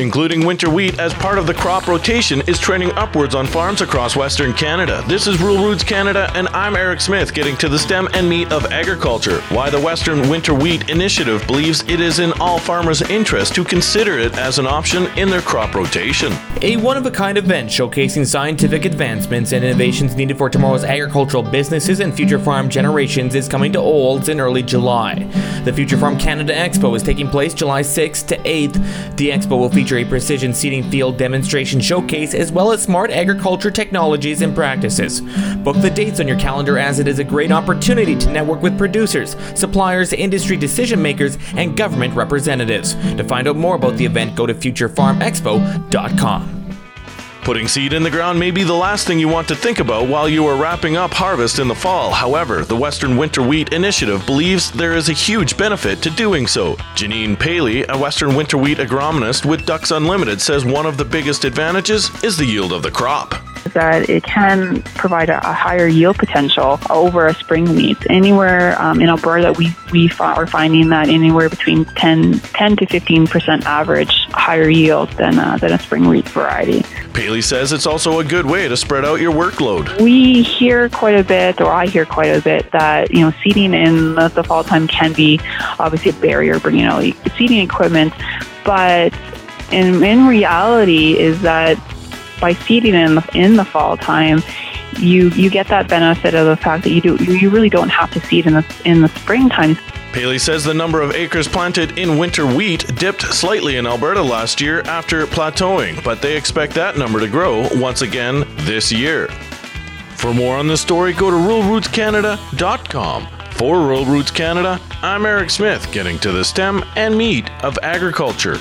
Including winter wheat as part of the crop rotation is trending upwards on farms across Western Canada. This is Rural Roots Canada, and I'm Eric Smith getting to the stem and meat of agriculture. Why the Western Winter Wheat Initiative believes it is in all farmers' interest to consider it as an option in their crop rotation. A one of a kind event showcasing scientific advancements and innovations needed for tomorrow's agricultural businesses and future farm generations is coming to Olds in early July. The Future Farm Canada Expo is taking place July 6th to 8th. The expo will feature a precision seeding field demonstration showcase as well as smart agriculture technologies and practices. Book the dates on your calendar as it is a great opportunity to network with producers, suppliers, industry decision makers, and government representatives. To find out more about the event, go to futurefarmexpo.com. Putting seed in the ground may be the last thing you want to think about while you are wrapping up harvest in the fall. However, the Western Winter Wheat Initiative believes there is a huge benefit to doing so. Janine Paley, a Western Winter Wheat agronomist with Ducks Unlimited, says one of the biggest advantages is the yield of the crop that it can provide a, a, higher yield potential over a spring wheat. Anywhere um, in Alberta, we, we are finding that anywhere between 10, 10 to 15% average higher yield than, uh, than a spring wheat variety. Paley says it's also a good way to spread out your workload. We hear quite a bit, or I hear quite a bit, that you know seeding in the, the fall time can be obviously a barrier, bringing out seeding equipment, but in, in reality is that by seeding in the, in the fall time, you you get that benefit of the fact that you do you really don't have to seed in the in the springtime. Paley says the number of acres planted in winter wheat dipped slightly in Alberta last year after plateauing, but they expect that number to grow once again this year. For more on this story, go to ruralrootscanada.com. For Rural Roots Canada, I'm Eric Smith, getting to the stem and meat of agriculture.